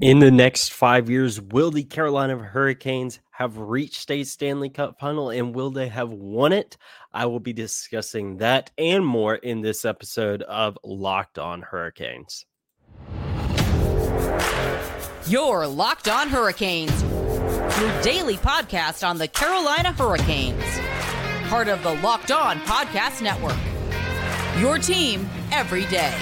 In the next five years, will the Carolina Hurricanes have reached a Stanley Cup final and will they have won it? I will be discussing that and more in this episode of Locked On Hurricanes. Your Locked On Hurricanes, your daily podcast on the Carolina Hurricanes, part of the Locked On Podcast Network. Your team every day.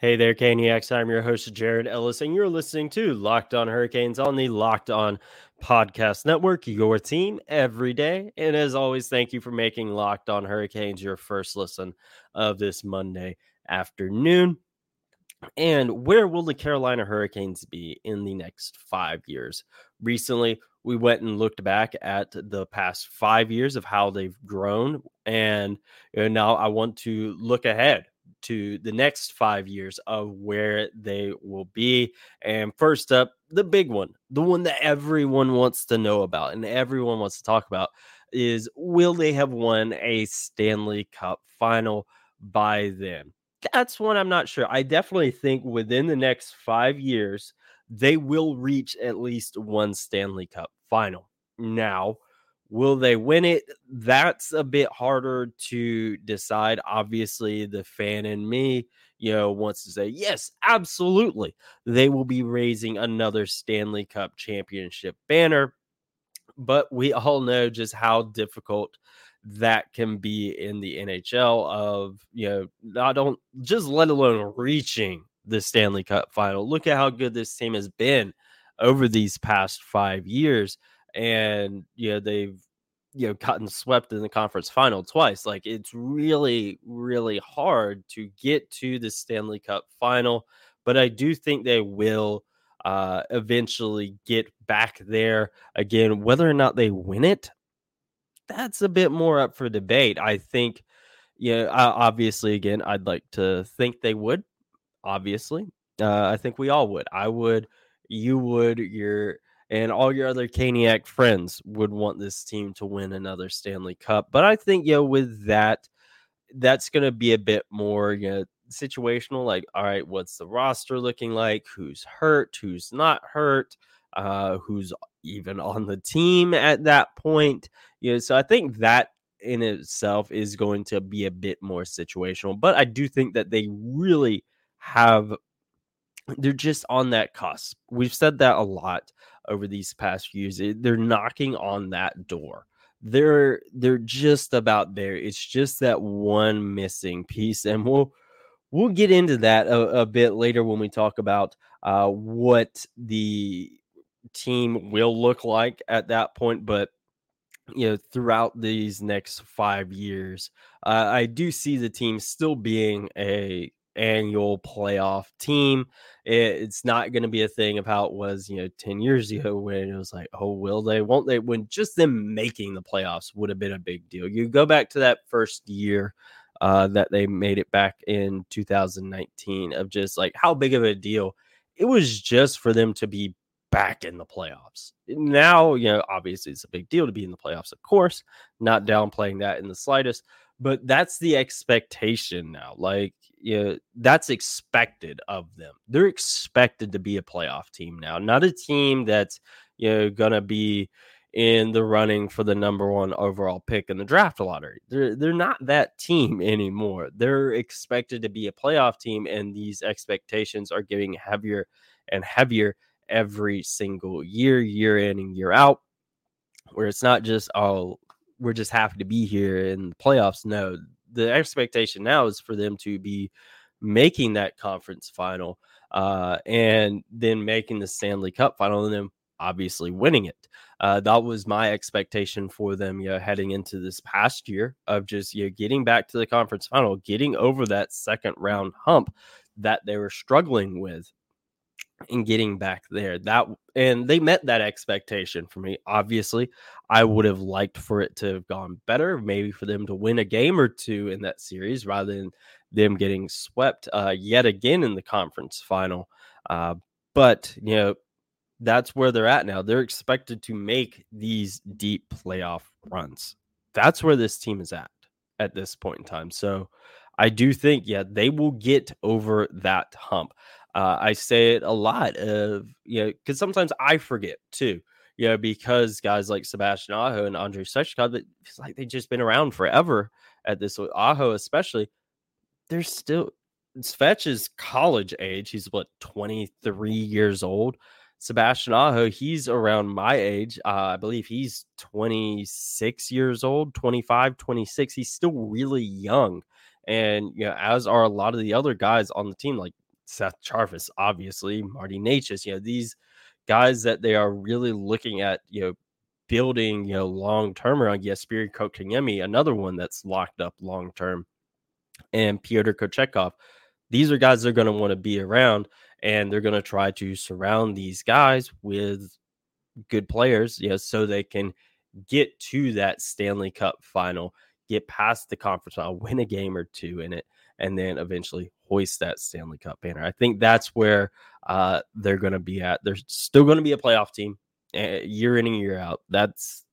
Hey there, Caniacs. I'm your host, Jared Ellis, and you're listening to Locked On Hurricanes on the Locked On Podcast Network, your team every day. And as always, thank you for making Locked On Hurricanes your first listen of this Monday afternoon. And where will the Carolina Hurricanes be in the next five years? Recently, we went and looked back at the past five years of how they've grown. And know, now I want to look ahead to the next five years of where they will be. And first up, the big one, the one that everyone wants to know about and everyone wants to talk about is will they have won a Stanley Cup final by then? That's one I'm not sure. I definitely think within the next five years, they will reach at least one Stanley Cup final. Now, Will they win it? That's a bit harder to decide. Obviously, the fan in me, you know, wants to say, yes, absolutely. They will be raising another Stanley Cup championship banner. But we all know just how difficult that can be in the NHL of, you know, not don't just let alone reaching the Stanley Cup final. Look at how good this team has been over these past five years and you know they've you know gotten swept in the conference final twice like it's really really hard to get to the stanley cup final but i do think they will uh eventually get back there. Again whether or not they win it that's a bit more up for debate. I think yeah obviously again i'd like to think they would obviously. Uh, i think we all would. I would you would your and all your other Caniac friends would want this team to win another Stanley Cup. But I think, you know, with that, that's going to be a bit more, you know, situational. Like, all right, what's the roster looking like? Who's hurt? Who's not hurt? Uh, who's even on the team at that point? You know, so I think that in itself is going to be a bit more situational. But I do think that they really have they're just on that cusp. We've said that a lot over these past few years. They're knocking on that door. They're they're just about there. It's just that one missing piece, and we'll we'll get into that a, a bit later when we talk about uh, what the team will look like at that point. But you know, throughout these next five years, uh, I do see the team still being a annual playoff team. It's not going to be a thing of how it was, you know, 10 years ago when it was like, oh, will they, won't they? When just them making the playoffs would have been a big deal. You go back to that first year uh, that they made it back in 2019 of just like how big of a deal it was just for them to be back in the playoffs. Now, you know, obviously it's a big deal to be in the playoffs, of course, not downplaying that in the slightest, but that's the expectation now. Like, you know, that's expected of them. They're expected to be a playoff team now, not a team that's you know gonna be in the running for the number one overall pick in the draft lottery. They're they're not that team anymore. They're expected to be a playoff team, and these expectations are getting heavier and heavier every single year, year in and year out. Where it's not just oh we're just happy to be here in the playoffs. No, the expectation now is for them to be making that conference final uh, and then making the Stanley Cup final and then obviously winning it. Uh, that was my expectation for them, you know, heading into this past year of just you know getting back to the conference final, getting over that second round hump that they were struggling with and getting back there. That and they met that expectation for me. Obviously, I would have liked for it to have gone better, maybe for them to win a game or two in that series rather than them getting swept uh, yet again in the conference final. Uh, but you know, that's where they're at now. They're expected to make these deep playoff runs. That's where this team is at at this point in time. So I do think, yeah, they will get over that hump. Uh, I say it a lot of, you know, because sometimes I forget too, you know, because guys like Sebastian Aho and Sekera, but it's like they've just been around forever at this. Aho, especially, they're still, Svetch is college age. He's what, 23 years old. Sebastian Aho, he's around my age. Uh, I believe he's 26 years old, 25, 26. He's still really young. And, you know, as are a lot of the other guys on the team, like Seth Jarvis, obviously, Marty Necas, you know, these guys that they are really looking at, you know, building, you know, long term around. Jesperi Kotkaniemi, another one that's locked up long term, and Pyotr Kochetkov. These are guys that are going to want to be around and they're going to try to surround these guys with good players, you know, so they can get to that Stanley Cup final, get past the conference final, win a game or two in it, and then eventually hoist that Stanley Cup banner. I think that's where uh, they're going to be at. They're still going to be a playoff team uh, year in and year out. That's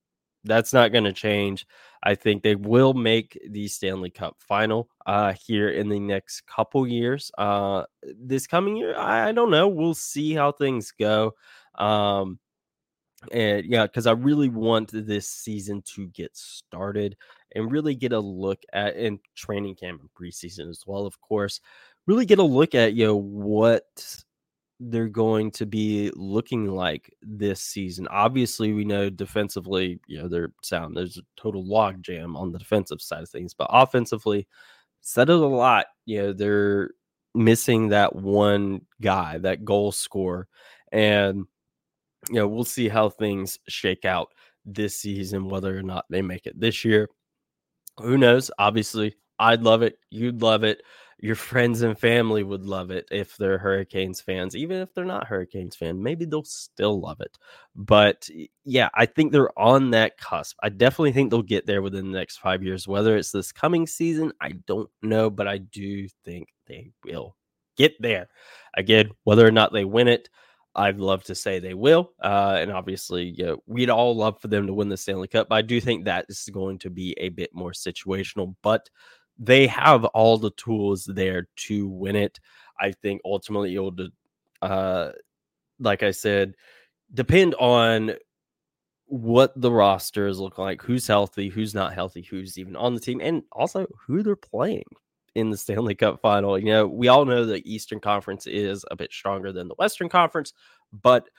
that's not going to change. I think they will make the Stanley Cup final uh, here in the next couple years. Uh, this coming year, I, I, don't know. We'll see how things go. Um, and yeah, because I really want this season to get started and really get a look at in training camp and preseason as well, of course. Really get a look at you know what they're going to be looking like this season. Obviously, we know defensively, you know, they're sound. There's a total log jam on the defensive side of things, but offensively, said it a lot. You know, they're missing that one guy, that goal scorer. And, you know, we'll see how things shake out this season, whether or not they make it this year. Who knows? Obviously, I'd love it. You'd love it your friends and family would love it if they're Hurricanes fans. Even if they're not Hurricanes fan, maybe they'll still love it. But yeah, I think they're on that cusp. I definitely think they'll get there within the next five years. Whether it's this coming season, I don't know, but I do think they will get there. Again, whether or not they win it, I'd love to say they will. Uh, and obviously, you know, we'd all love for them to win the Stanley Cup. But I do think that is going to be a bit more situational. But they have all the tools there to win it. I think ultimately it'll, uh, like I said, depend on what the rosters look like, who's healthy, who's not healthy, who's even on the team, and also who they're playing in the Stanley Cup final. You know, we all know the Eastern Conference is a bit stronger than the Western Conference, but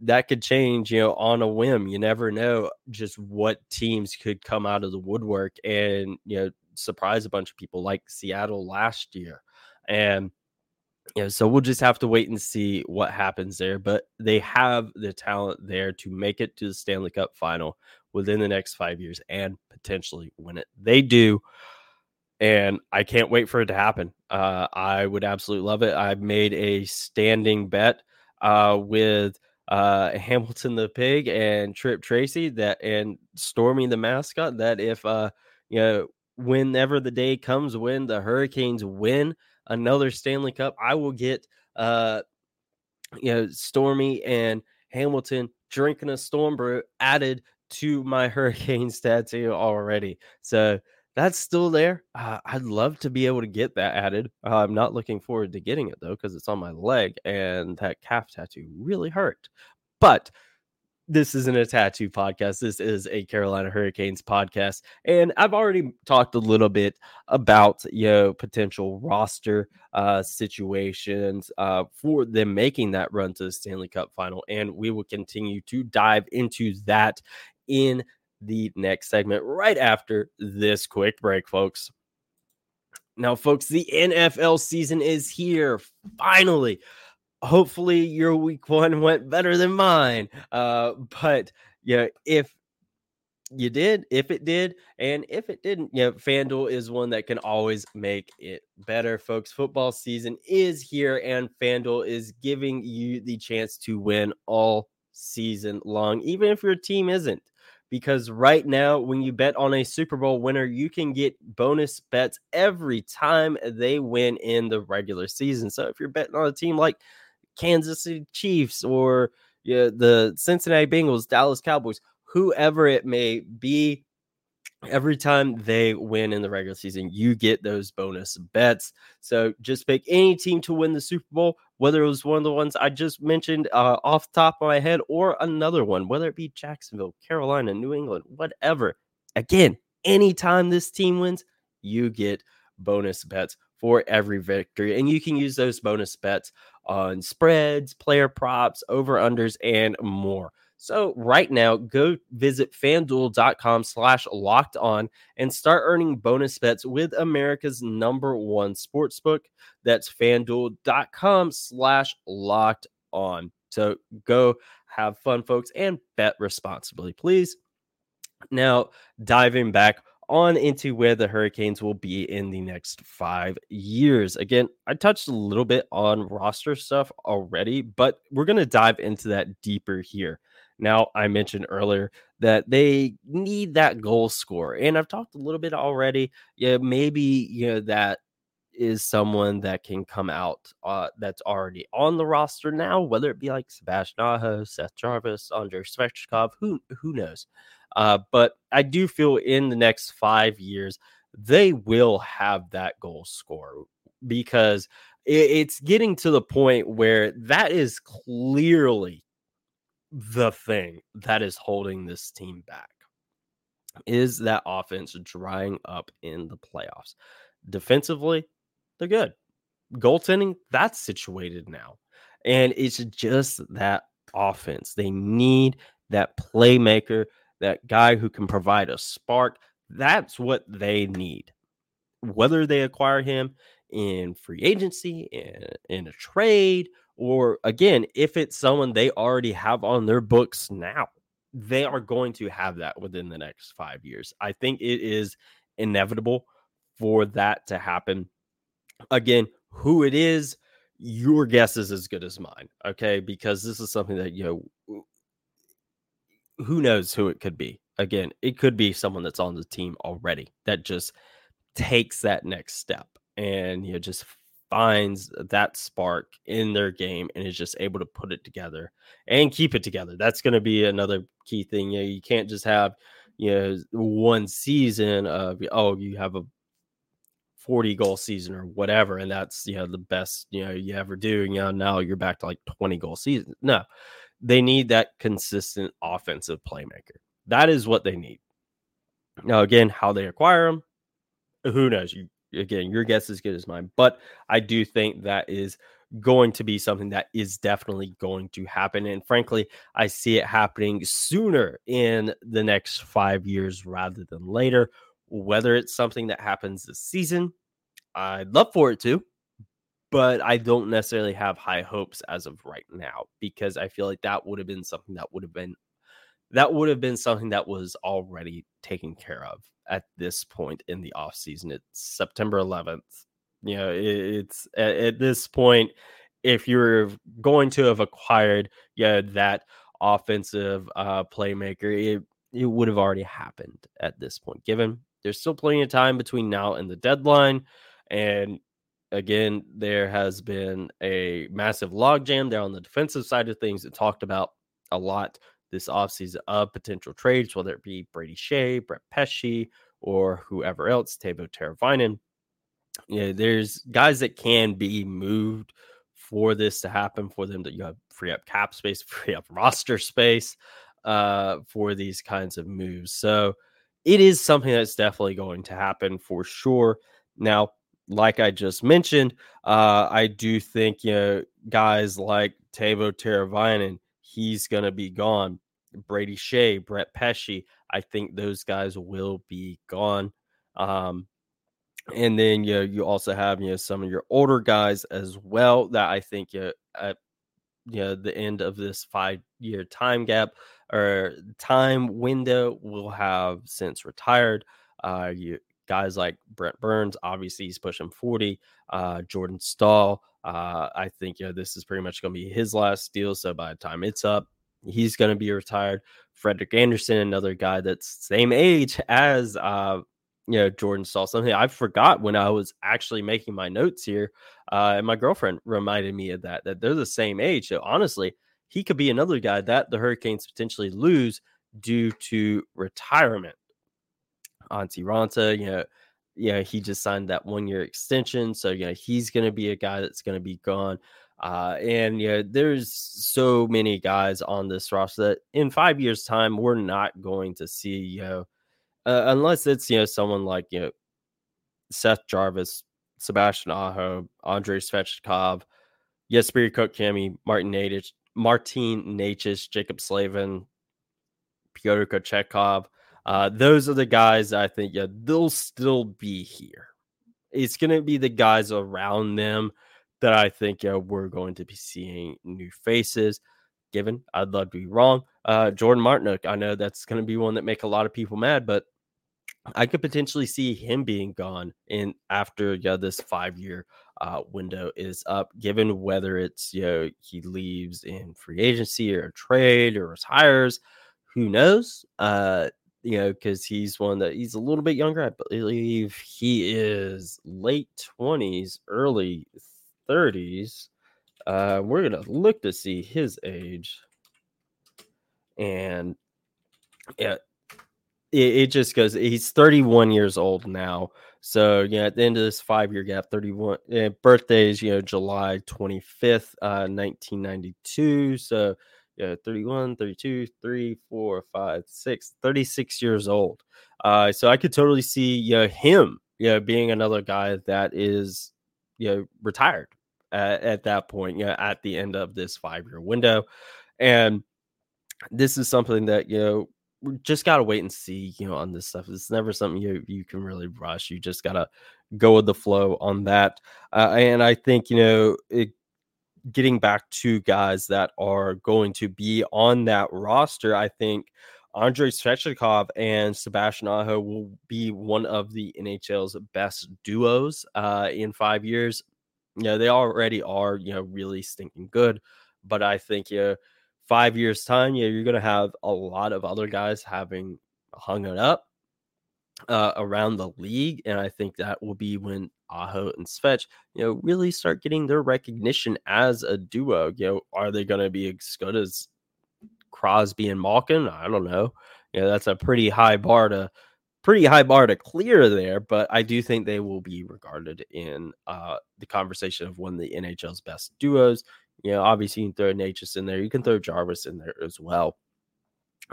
that could change, you know, on a whim. You never know just what teams could come out of the woodwork and, you know, surprise a bunch of people like Seattle last year. And you know, so we'll just have to wait and see what happens there. But they have the talent there to make it to the Stanley Cup final within the next five years and potentially win it. They do. And I can't wait for it to happen. Uh, I would absolutely love it. I've made a standing bet uh, with uh, Hamilton the pig and Tripp Tracy that and Stormy the mascot that if uh, you know whenever the day comes when the Hurricanes win another Stanley Cup, I will get uh you know Stormy and Hamilton drinking a storm brew added to my Hurricanes tattoo already. So that's still there. Uh, I'd love to be able to get that added. Uh, I'm not looking forward to getting it though because it's on my leg and that calf tattoo really hurt. But this isn't a tattoo podcast. This is a Carolina Hurricanes podcast. And I've already talked a little bit about, you know, potential roster uh, situations uh, for them making that run to the Stanley Cup final. And we will continue to dive into that in the next segment right after this quick break, folks. Now, folks, the NFL season is here finally hopefully your week one went better than mine. Uh, but yeah, if you did, if it did, and if it didn't, yeah, FanDuel is one that can always make it better, folks. Football season is here, and FanDuel is giving you the chance to win all season long, even if your team isn't. Because right now, when you bet on a Super Bowl winner, you can get bonus bets every time they win in the regular season. So if you're betting on a team like Kansas City Chiefs or yeah, the Cincinnati Bengals, Dallas Cowboys, whoever it may be, every time they win in the regular season, you get those bonus bets. So just pick any team to win the Super Bowl, whether it was one of the ones I just mentioned uh, off top of my head or another one, whether it be Jacksonville, Carolina, New England, whatever. Again, anytime this team wins, you get bonus bets for every victory. And you can use those bonus bets on spreads, player props, over unders, and more. So right now, go visit fanduel.com slash locked on and start earning bonus bets with America's number one sportsbook. That's fanduel.com slash locked on. So go have fun, folks, and bet responsibly, please. Now, diving back on into where the Hurricanes will be in the next five years. Again, I touched a little bit on roster stuff already, but we're going to dive into that deeper here. Now, I mentioned earlier that they need that goal score, and I've talked a little bit already. Yeah, maybe you know that is someone that can come out uh, that's already on the roster now, whether it be like Sebastian Aho, Seth Jarvis, Andrei Svechnikov, who who knows. Uh, but I do feel in the next five years they will have that goal score because it, it's getting to the point where that is clearly the thing that is holding this team back is that offense drying up in the playoffs. Defensively, they're good. Goaltending, that's situated now. And it's just that offense. They need that playmaker, that guy who can provide a spark. That's what they need. Whether they acquire him in free agency, in, in a trade, or again, if it's someone they already have on their books now, they are going to have that within the next five years. I think it is inevitable for that to happen. Again, who it is, your guess is as good as mine. Okay. Because this is something that, you know, who knows who it could be. Again, it could be someone that's on the team already that just takes that next step and, you know, just finds that spark in their game and is just able to put it together and keep it together. That's going to be another key thing. You know, you can't just have, you know, one season of, oh, you have a 40 goal season or whatever. And that's, you know, the best, you know, you ever do. You know, now you're back to like 20 goal season. No, they need that consistent offensive playmaker. That is what they need. Now, again, how they acquire them, who knows? You again, your guess is good as mine, but I do think that is going to be something that is definitely going to happen. And frankly, I see it happening sooner in the next five years rather than later. Whether it's something that happens this season, I'd love for it to, but I don't necessarily have high hopes as of right now because I feel like that would have been something that would have been that would have been something that was already taken care of at this point in the off season. It's September 11th. You know, it's at, at this point, if you're going to have acquired yeah that offensive uh, playmaker, it it would have already happened at this point. Given there's still plenty of time between now and the deadline, and again, there has been a massive logjam there on the defensive side of things. It talked about a lot this offseason of potential trades, whether it be Brady Skjei, Brett Pesce, or whoever else, Teuvo Teravainen. Know, there's guys that can be moved for this to happen, for them to you know, free up cap space, free up roster space uh, for these kinds of moves. So it is something that's definitely going to happen for sure. Now, like I just mentioned, uh, I do think you know guys like Teuvo Teravainen, he's going to be gone. Brady Skjei, Brett Pesce, I think those guys will be gone. Um, and then you know, you also have you know some of your older guys as well that I think you know, at you know the end of this five year time gap or time window will have since retired. Uh, you guys like Brent Burns, obviously he's pushing 40. Uh, Jordan Staal, uh, I think you know this is pretty much going to be his last deal. So by the time it's up, he's going to be retired. Frederik Andersen, another guy that's same age as uh, you know Jordan Staal. Something I forgot when I was actually making my notes here, uh, and my girlfriend reminded me of that. That they're the same age. So honestly, he could be another guy that the Hurricanes potentially lose due to retirement. Antti Raanta, you know, yeah, he just signed that one year extension. So, you know, he's going to be a guy that's going to be gone. Uh, and, you know, there's so many guys on this roster that in five years' time, we're not going to see, you know, uh, unless it's, you know, someone like, you know, Seth Jarvis, Sebastian Aho, Andrei Svechnikov, Jesperi Kotkaniemi, Martin Necas, Martin Necas, Jaccob Slavin, Pyotr Kochetkov. Uh, those are the guys I think, yeah, they'll still be here. It's going to be the guys around them that I think yeah, we're going to be seeing new faces. Given I'd love to be wrong. Uh, Jordan Martinook, I know that's going to be one that make a lot of people mad, but I could potentially see him being gone in after yeah, this five year uh, window is up, given whether it's you know he leaves in free agency or a trade or retires, who knows? Uh, you know, because he's one that he's a little bit younger. I believe he is late twenties, early thirties. Uh, we're gonna look to see his age, and yeah, it, it just goes. He's 31 years old now. So yeah, at the end of this five year gap, 31 uh, birthdays, you know, July 25th, uh, 1992. So yeah, 31, 32, 3, 4, 5, 6, 36 years old. Uh, so I could totally see you know, him, you know, being another guy that is, you know, retired at, at that point, you know, at the end of this five year window. And this is something that, you know, just gotta wait and see, you know, on this stuff. It's never something you you can really rush. You just gotta go with the flow on that. Uh, and I think you know, it, getting back to guys that are going to be on that roster, I think Andrei Svechnikov and Sebastian Aho will be one of the NHL's best duos uh, in five years. You know, they already are, you know, really stinking good. But I think, you know, five years time, yeah, you're going to have a lot of other guys having hung it up uh, around the league, and I think that will be when Aho and Svetch, you know, really start getting their recognition as a duo. You know, are they going to be as good as Crosby and Malkin? I don't know. You know, that's a pretty high bar to pretty high bar to clear there, but I do think they will be regarded in uh, the conversation of one of the NHL's best duos. You know, obviously you can throw Necas in there. You can throw Jarvis in there as well.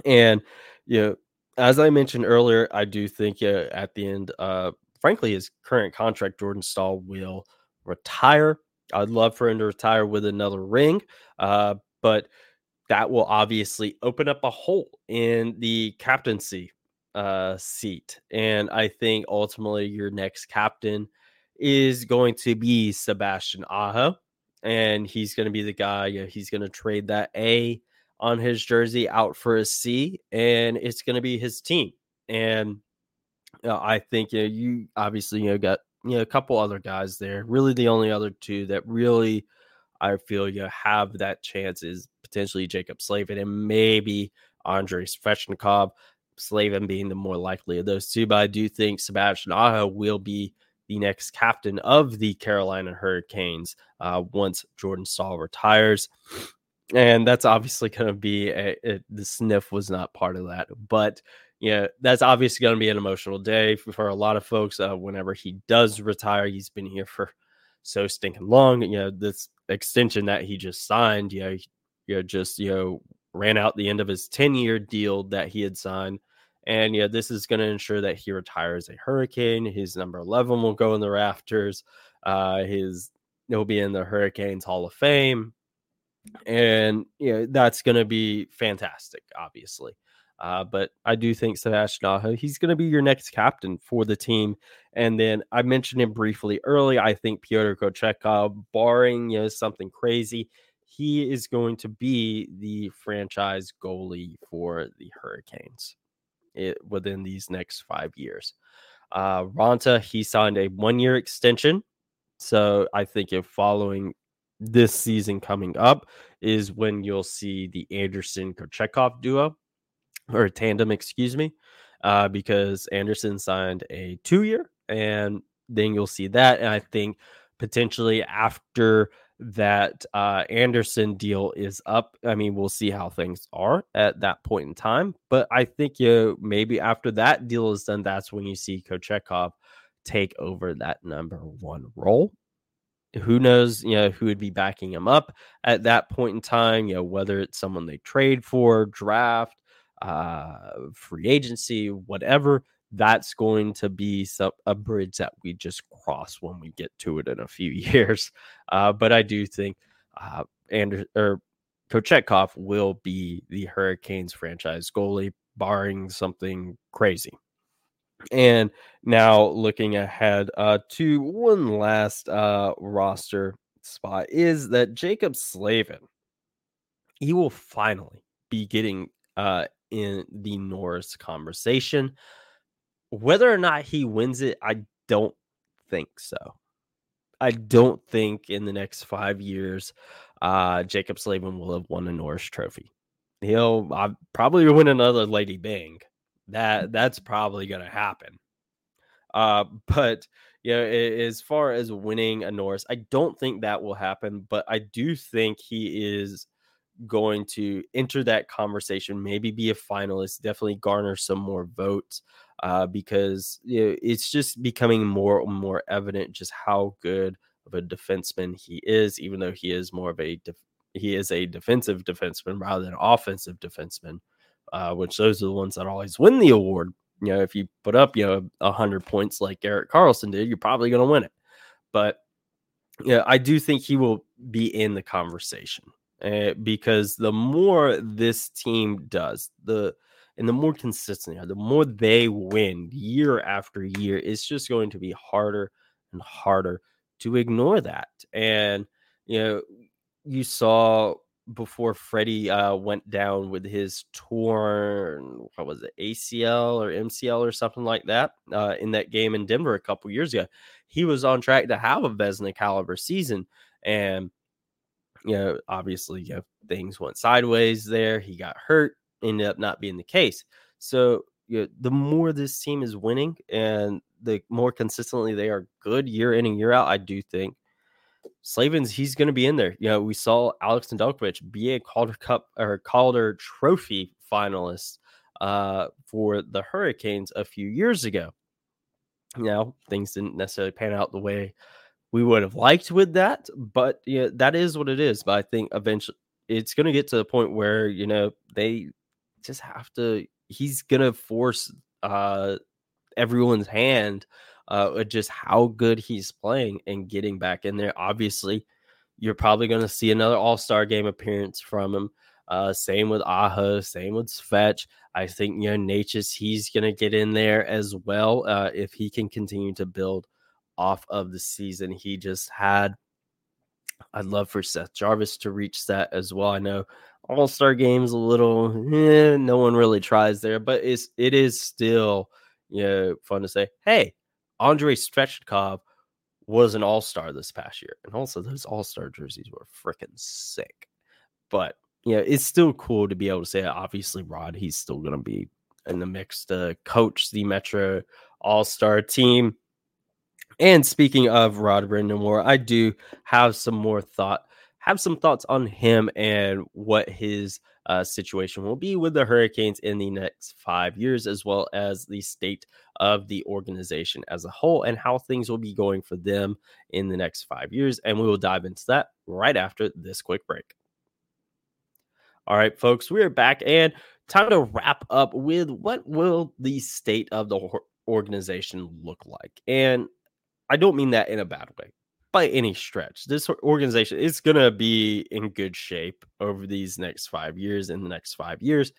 And you know, as I mentioned earlier, I do think uh, at the end, uh, frankly, his current contract, Jordan Staal will retire. I'd love for him to retire with another ring, uh, but that will obviously open up a hole in the captaincy uh, seat. And I think ultimately your next captain is going to be Sebastian Aho and he's going to be the guy. You know, he's going to trade that A on his jersey out for a C, and it's going to be his team. And uh, I think you know, you obviously you know got you know a couple other guys there. Really, the only other two that really I feel you know, have that chance is potentially Jaccob Slavin and maybe Andrei Svechnikov. Slavin being the more likely of those two, but I do think Sebastian Aho will be the next captain of the Carolina Hurricanes uh, once Jordan Staal retires. And that's obviously going to be a, a, the sniff was not part of that, but yeah, you know, that's obviously going to be an emotional day for, for a lot of folks. Uh, whenever he does retire, he's been here for so stinking long. You know, this extension that he just signed, you know, you know, just you know, ran out the end of his ten year deal that he had signed and yeah, this is going to ensure that he retires a Hurricane. His number 11 will go in the rafters. Uh, his he'll be in the Hurricanes Hall of Fame. And yeah, that's going to be fantastic, obviously. Uh, but I do think Sebastian Aho, he's going to be your next captain for the team. And then I mentioned him briefly early. I think Pyotr Kochetkov, barring you know something crazy, he is going to be the franchise goalie for the Hurricanes it, within these next five years. Uh, Raanta, he signed a one year extension. So I think if following this season coming up is when you'll see the Andersen Kochetkov duo or tandem, excuse me, uh, because Andersen signed a two year and then you'll see that. And I think potentially after that uh, Andersen deal is up. I mean, we'll see how things are at that point in time. But I think you maybe after that deal is done, that's when you see Kochetkov take over that number one role. Who knows, you know, who would be backing him up at that point in time, you know, whether it's someone they trade for, draft, uh, free agency, whatever that's going to be some, a bridge that we just cross when we get to it in a few years. Uh, but I do think uh, Ander, or Kochetkov will be the Hurricanes franchise goalie, barring something crazy. And now looking ahead uh, to one last uh, roster spot is that Jaccob Slavin. He will finally be getting uh, in the Norris conversation. Whether or not he wins it, I don't think so. I don't think in the next five years, uh, Jaccob Slavin will have won a Norris Trophy. He'll uh, probably win another Lady Byng. That that's probably going to happen. Uh, but you know, as far as winning a Norris, I don't think that will happen. But I do think he is going to enter that conversation, maybe be a finalist, definitely garner some more votes uh, because you know, it's just becoming more and more evident just how good of a defenseman he is, even though he is more of a def- he is a defensive defenseman rather than offensive defenseman, uh, which those are the ones that always win the award. You know, if you put up you know hundred points like Erik Karlsson did, you're probably going to win it. But yeah, I do think he will be in the conversation uh, because the more this team does, the and the more consistent they are, the more they win year after year, it's just going to be harder and harder to ignore that. And you know, you saw before Freddie uh, went down with his torn, what was it, ACL or MCL or something like that uh, in that game in Denver a couple years ago. He was on track to have a Vezina caliber season, and you know, obviously, you know, things went sideways there. He got hurt, ended up not being the case. So, you know, the more this team is winning and the more consistently they are good year in and year out, I do think Slavin's he's going to be in there. You know, we saw Alex and Nedeljkovic be a Calder Cup or Calder Trophy finalist uh, for the Hurricanes a few years ago. Now, things didn't necessarily pan out the way we would have liked with that, but yeah, that is what it is. But I think eventually it's going to get to the point where you know they just have to. He's to force uh, everyone's hand uh, just how good he's playing and getting back in there. Obviously, you're probably to see another All Star game appearance from him. Uh, same with Aho, same with Svetch. I think you know Necas, he's to get in there as well uh, if he can continue to build off of the season he just had. I'd love for Seth Jarvis to reach that as well. I know All Star games a little, eh, no one really tries there, but it's it is still you know fun to say, hey, Andrei Svechnikov was an All Star this past year, and also those All Star jerseys were freaking sick. But you know, it's still cool to be able to say. Obviously, Rod, he's still to be in the mix to coach the Metro All Star team. And speaking of Rod Brind'Amour, I do have some more thought, have some thoughts on him and what his uh, situation will be with the Hurricanes in the next five years, as well as the state of the organization as a whole and how things will be going for them in the next five years. And we will dive into that right after this quick break. All right, folks, we are back and time to wrap up with what will the state of the organization look like. And I don't mean that in a bad way by any stretch. This organization is going to be in good shape over these next five years. In the next five years,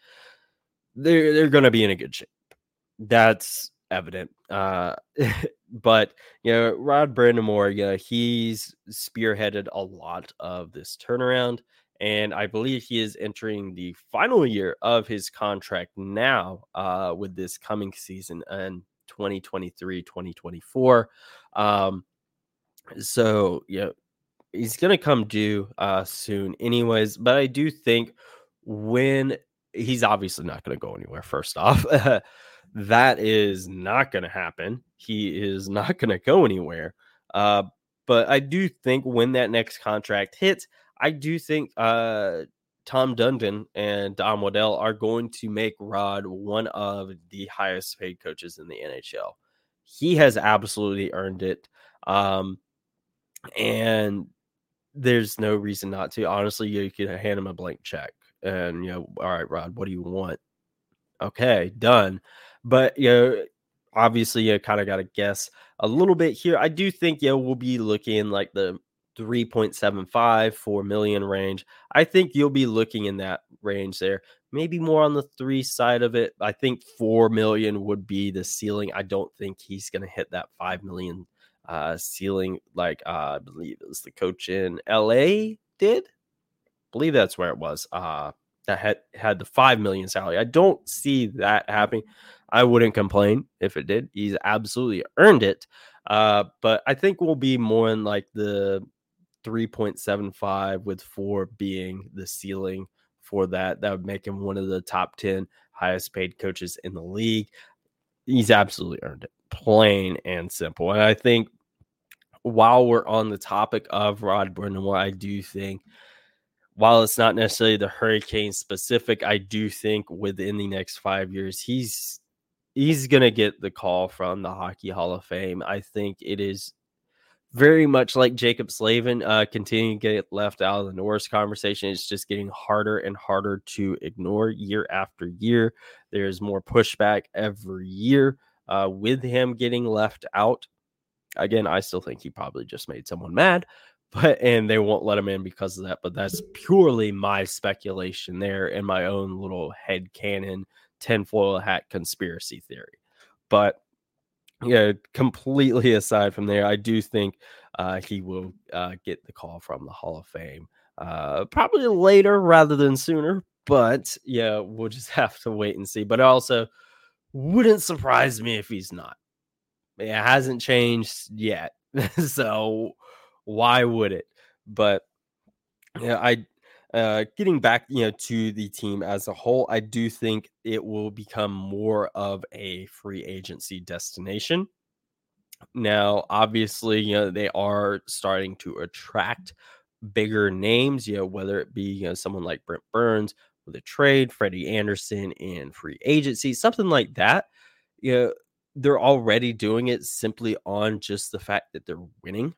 they're they're going to be in a good shape. That's evident. Uh, but you know, Rod Brind'Amour, you he's spearheaded a lot of this turnaround, and I believe he is entering the final year of his contract now uh, with this coming season and 2023 2024 um so yeah he's gonna come due uh soon anyways but i do think when he's obviously not gonna go anywhere first off that is not gonna happen he is not gonna go anywhere uh But I do think when that next contract hits, I do think uh, Tom Dundon and Don Waddell are going to make Rod one of the highest paid coaches in the NHL. He has absolutely earned it. Um, and there's no reason not to. Honestly, you could hand him a blank check and, you know, all right, Rod, what do you want? Okay, done. But, you know, obviously you kind of got to guess a little bit here. I do think, you know, we'll be looking like the 3.75, 4 million range. I think you'll be looking in that range there. Maybe more on the three side of it. I think 4 million would be the ceiling. I don't think he's going to hit that 5 million uh, ceiling like uh, I believe it was the coach in LA did. I believe that's where it was. Uh, that had had the 5 million salary. I don't see that happening. I wouldn't complain if it did. He's absolutely earned it. Uh, but I think we'll be more in like the 3.75 with four being the ceiling for that. That would make him one of the top 10 highest paid coaches in the league. He's absolutely earned it, plain and simple. And I think while we're on the topic of Rod Brind'Amour, I do think while it's not necessarily the hurricane specific, I do think within the next five years, he's he's gonna get the call from the Hockey Hall of Fame. I think it is very much like Jaccob Slavin, uh, continuing to get left out of the Norris conversation. It's just getting harder and harder to ignore year after year. There's more pushback every year uh, with him getting left out. Again, I still think he probably just made someone mad, but and they won't let him in because of that. But that's purely my speculation there and my own little head canon tinfoil hat conspiracy theory. But yeah, completely aside from there, I do think uh, he will uh, get the call from the Hall of Fame uh, probably later rather than sooner. But yeah, we'll just have to wait and see. But also, wouldn't surprise me if he's not. It hasn't changed yet, so why would it? But yeah, I uh, getting back, you know, to the team as a whole, I do think it will become more of a free agency destination. Now, obviously, you know, they are starting to attract bigger names, you know, whether it be, you know, someone like Brent Burns with a trade, Freddie Andersen in free agency, something like that. You know, they're already doing it simply on just the fact that they're winning.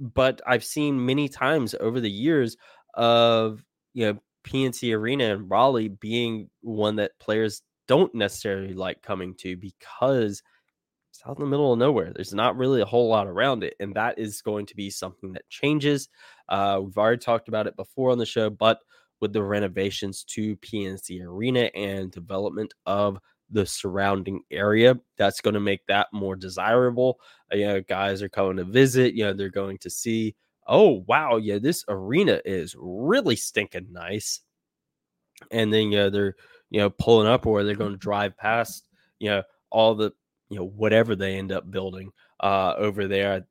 But I've seen many times over the years of you know PNC Arena and Raleigh being one that players don't necessarily like coming to because it's out in the middle of nowhere. There's not really a whole lot around it, and that is going to be something that changes. Uh, we've already talked about it before on the show, but with the renovations to PNC Arena and development of the surrounding area, that's going to make that more desirable. Uh, you know, guys are coming to visit. You know, they're going to see oh wow, yeah, this arena is really stinking nice. And then yeah, they're you know pulling up or they're going to drive past you know all the you know whatever they end up building uh over there.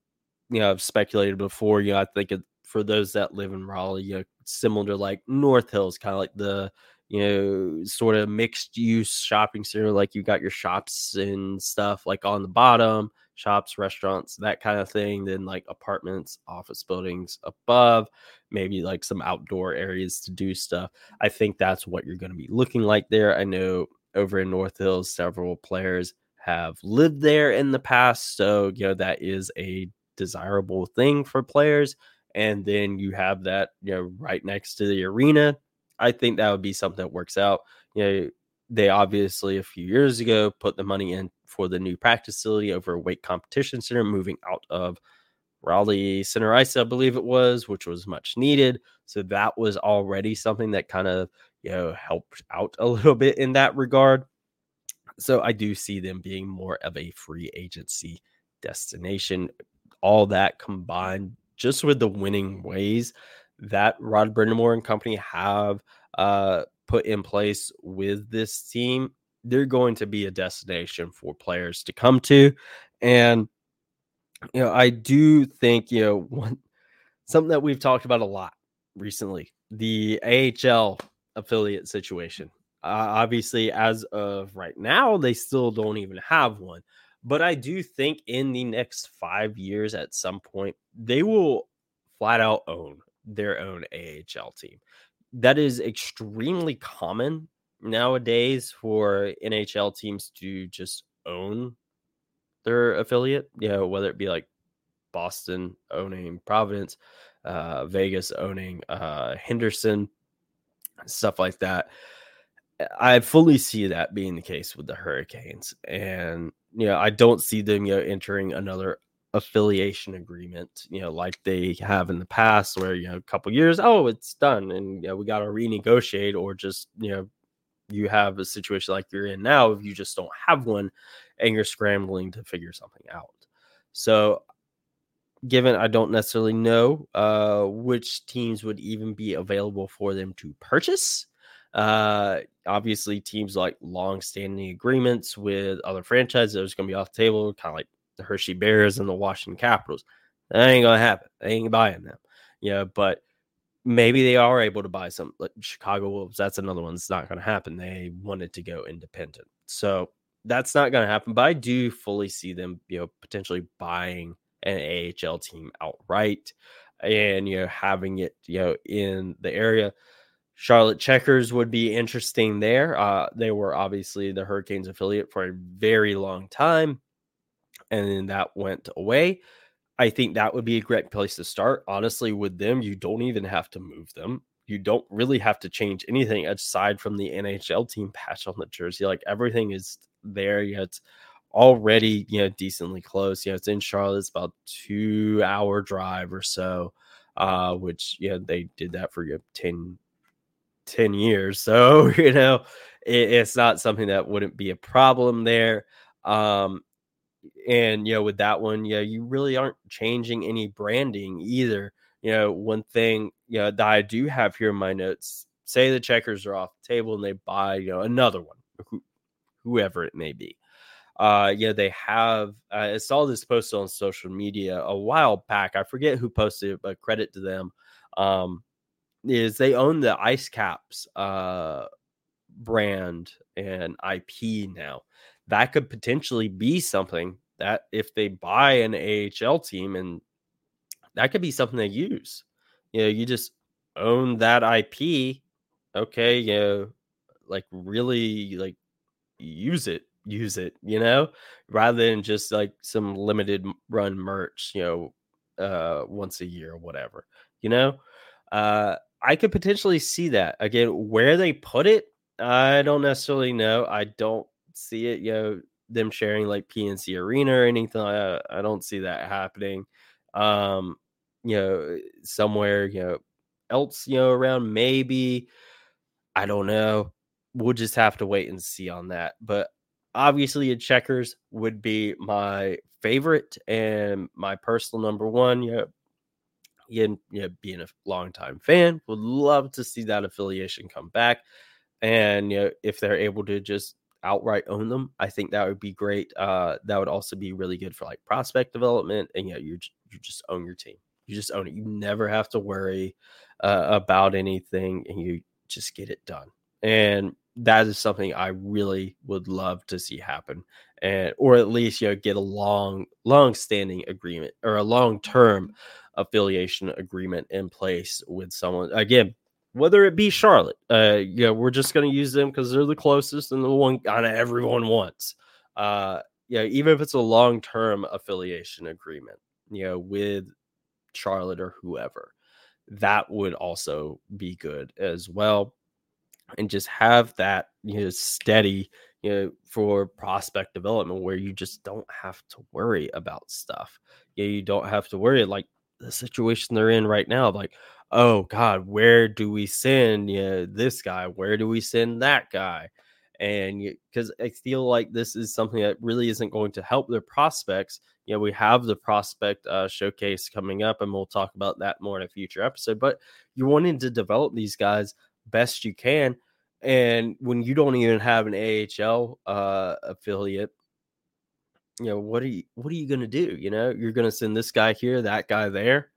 You know, I've speculated before. You know, I think it, for those that live in Raleigh, you know, similar to like North Hills, kind of like the you know, sort of mixed use shopping center. Like you got your shops and stuff like on the bottom, shops, restaurants, that kind of thing. Then like apartments, office buildings above, maybe like some outdoor areas to do stuff. I think that's what you're going to be looking like there. I know over in North Hills, several players have lived there in the past. So, you know, that is a desirable thing for players. And then you have that, you know, right next to the arena. I think that would be something that works out. You know, they obviously a few years ago put the money in for the new practice facility over a Wake Competition Center, moving out of Raleigh Center Ice, I believe it was, which was much needed. So that was already something that kind of you know helped out a little bit in that regard. So I do see them being more of a free agency destination. All that combined, just with the winning ways that Rod Brind'Amour and company have uh, put in place with this team, they're going to be a destination for players to come to. And, you know, I do think, you know, one, something that we've talked about a lot recently the AHL affiliate situation. Uh, obviously, as of right now, they still don't even have one. But I do think in the next five years, at some point, they will flat out own their own AHL team. That is extremely common nowadays for NHL teams to just own their affiliate, you know, whether it be like Boston owning Providence, uh, Vegas owning uh, Henderson, stuff like that. I fully see that being the case with the Hurricanes, and you know I don't see them you know entering another affiliation agreement, you know, like they have in the past, where you know a couple years, oh, it's done, and you know, we got to renegotiate, or just you know you have a situation like you're in now if you just don't have one and you're scrambling to figure something out. So given I don't necessarily know uh, which teams would even be available for them to purchase. Uh, obviously, teams like long-standing agreements with other franchises are going to be off the table, kind of like the Hershey Bears and the Washington Capitals. That ain't going to happen. They ain't buying them. Yeah, but maybe they are able to buy some like Chicago Wolves. That's another one that's not going to happen. They wanted to go independent. So that's not going to happen. But I do fully see them, you know, potentially buying an AHL team outright and you know having it you know in the area. Charlotte Checkers would be interesting there. Uh, they were obviously the Hurricanes affiliate for a very long time, and then that went away. I think that would be a great place to start. Honestly, with them, you don't even have to move them. You don't really have to change anything aside from the NHL team patch on the jersey. Like everything is there. Yeah, it's already you know decently close. You know, it's in Charlotte. It's about two hour drive or so. Uh, which you know they did that for you know, 10, 10 years. So you know it, it's not something that wouldn't be a problem there. Um, and you know with that one, yeah, you really aren't changing any branding either. You know, one thing you know that I do have here in my notes. Say the checkers are off the table and they buy you know another one, whoever it may be uh yeah they have uh, i saw this posted on social media a while back i forget who posted it but credit to them um is they own the IceCaps uh brand and ip now that could potentially be something that if they buy an ahl team and that could be something they use you know you just own that ip okay you know like really like use it use it, you know, rather than just like some limited run merch, you know, uh, once a year or whatever, you know. Uh, I could potentially see that again. Where they put it, I don't necessarily know. I don't see it, you know, them sharing like PNC Arena or anything. Like I don't see that happening. Um, you know, somewhere, you know, else, you know, around maybe. I don't know. We'll just have to wait and see on that. But obviously, a checkers would be my favorite and my personal number one. Yeah, again, yeah, being a longtime fan, would love to see that affiliation come back. And you know, if they're able to just outright own them, I think that would be great. Uh, that would also be really good for like prospect development. And yeah, you you just own your team. You just own it. You never have to worry uh, about anything, and you just get it done. And that is something I really would love to see happen, and or at least you know get a long, long standing agreement or a long term mm-hmm. Affiliation agreement in place with someone. Again, whether it be Charlotte, uh, yeah, we're just going to use them because they're the closest and the one kind of everyone wants. Uh, yeah, even if it's a long term affiliation agreement, you know, with Charlotte or whoever, that would also be good as well and just have that you know steady you know for prospect development where you just don't have to worry about stuff yeah you don't have to worry like the situation they're in right now like oh god where do we send you know, this guy where do we send that guy and because i feel like this is something that really isn't going to help their prospects you know we have the prospect uh, showcase coming up and we'll talk about that more in a future episode but you're wanting to develop these guys best you can. And when you don't even have an AHL uh, affiliate, you know what are you what are you going to do? You know, you're going to send this guy here, that guy there.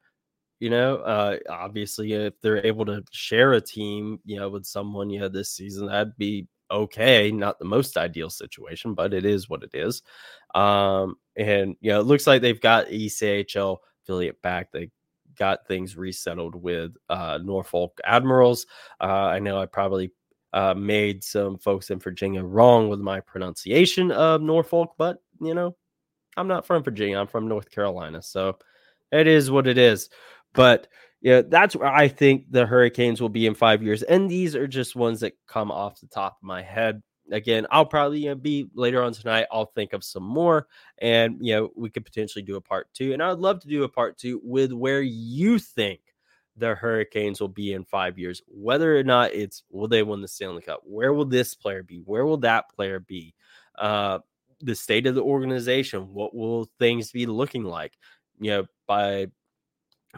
You know, uh, obviously, if they're able to share a team, you know, with someone, you know, this season, that'd be okay, not the most ideal situation, but it is what it is. Um, and you know, it looks like they've got ECHL affiliate back. They got things resettled with uh, Norfolk Admirals. Uh, I know I probably uh, made some folks in Virginia wrong with my pronunciation of Norfolk, but you know, I'm not from Virginia. I'm from North Carolina, so it is what it is. But yeah, that's where I think the Hurricanes will be in five years. And these are just ones that come off the top of my head. Again, I'll probably be later on tonight. I'll think of some more, and you know we could potentially do a part two. And I'd love to do a part two with where you think the Hurricanes will be in five years, whether or not it's will they win the Stanley Cup? Where will this player be? Where will that player be? Uh, the state of the organization. What will things be looking like? You know, by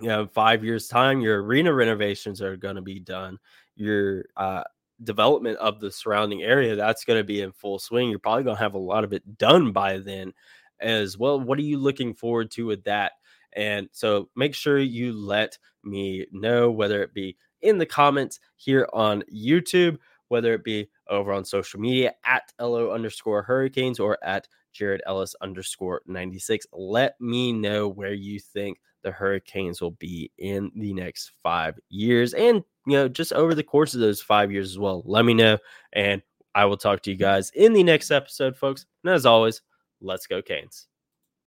you know five years time your arena renovations are going to be done your uh, development of the surrounding area that's going to be in full swing you're probably going to have a lot of it done by then as well what are you looking forward to with that and so make sure you let me know whether it be in the comments here on youtube whether it be over on social media at lo underscore hurricanes or at jared ellis underscore 96 let me know where you think the Hurricanes will be in the next five years and, you know, just over the course of those five years as well. Let me know. And I will talk to you guys in the next episode, folks. And as always, let's go, Canes.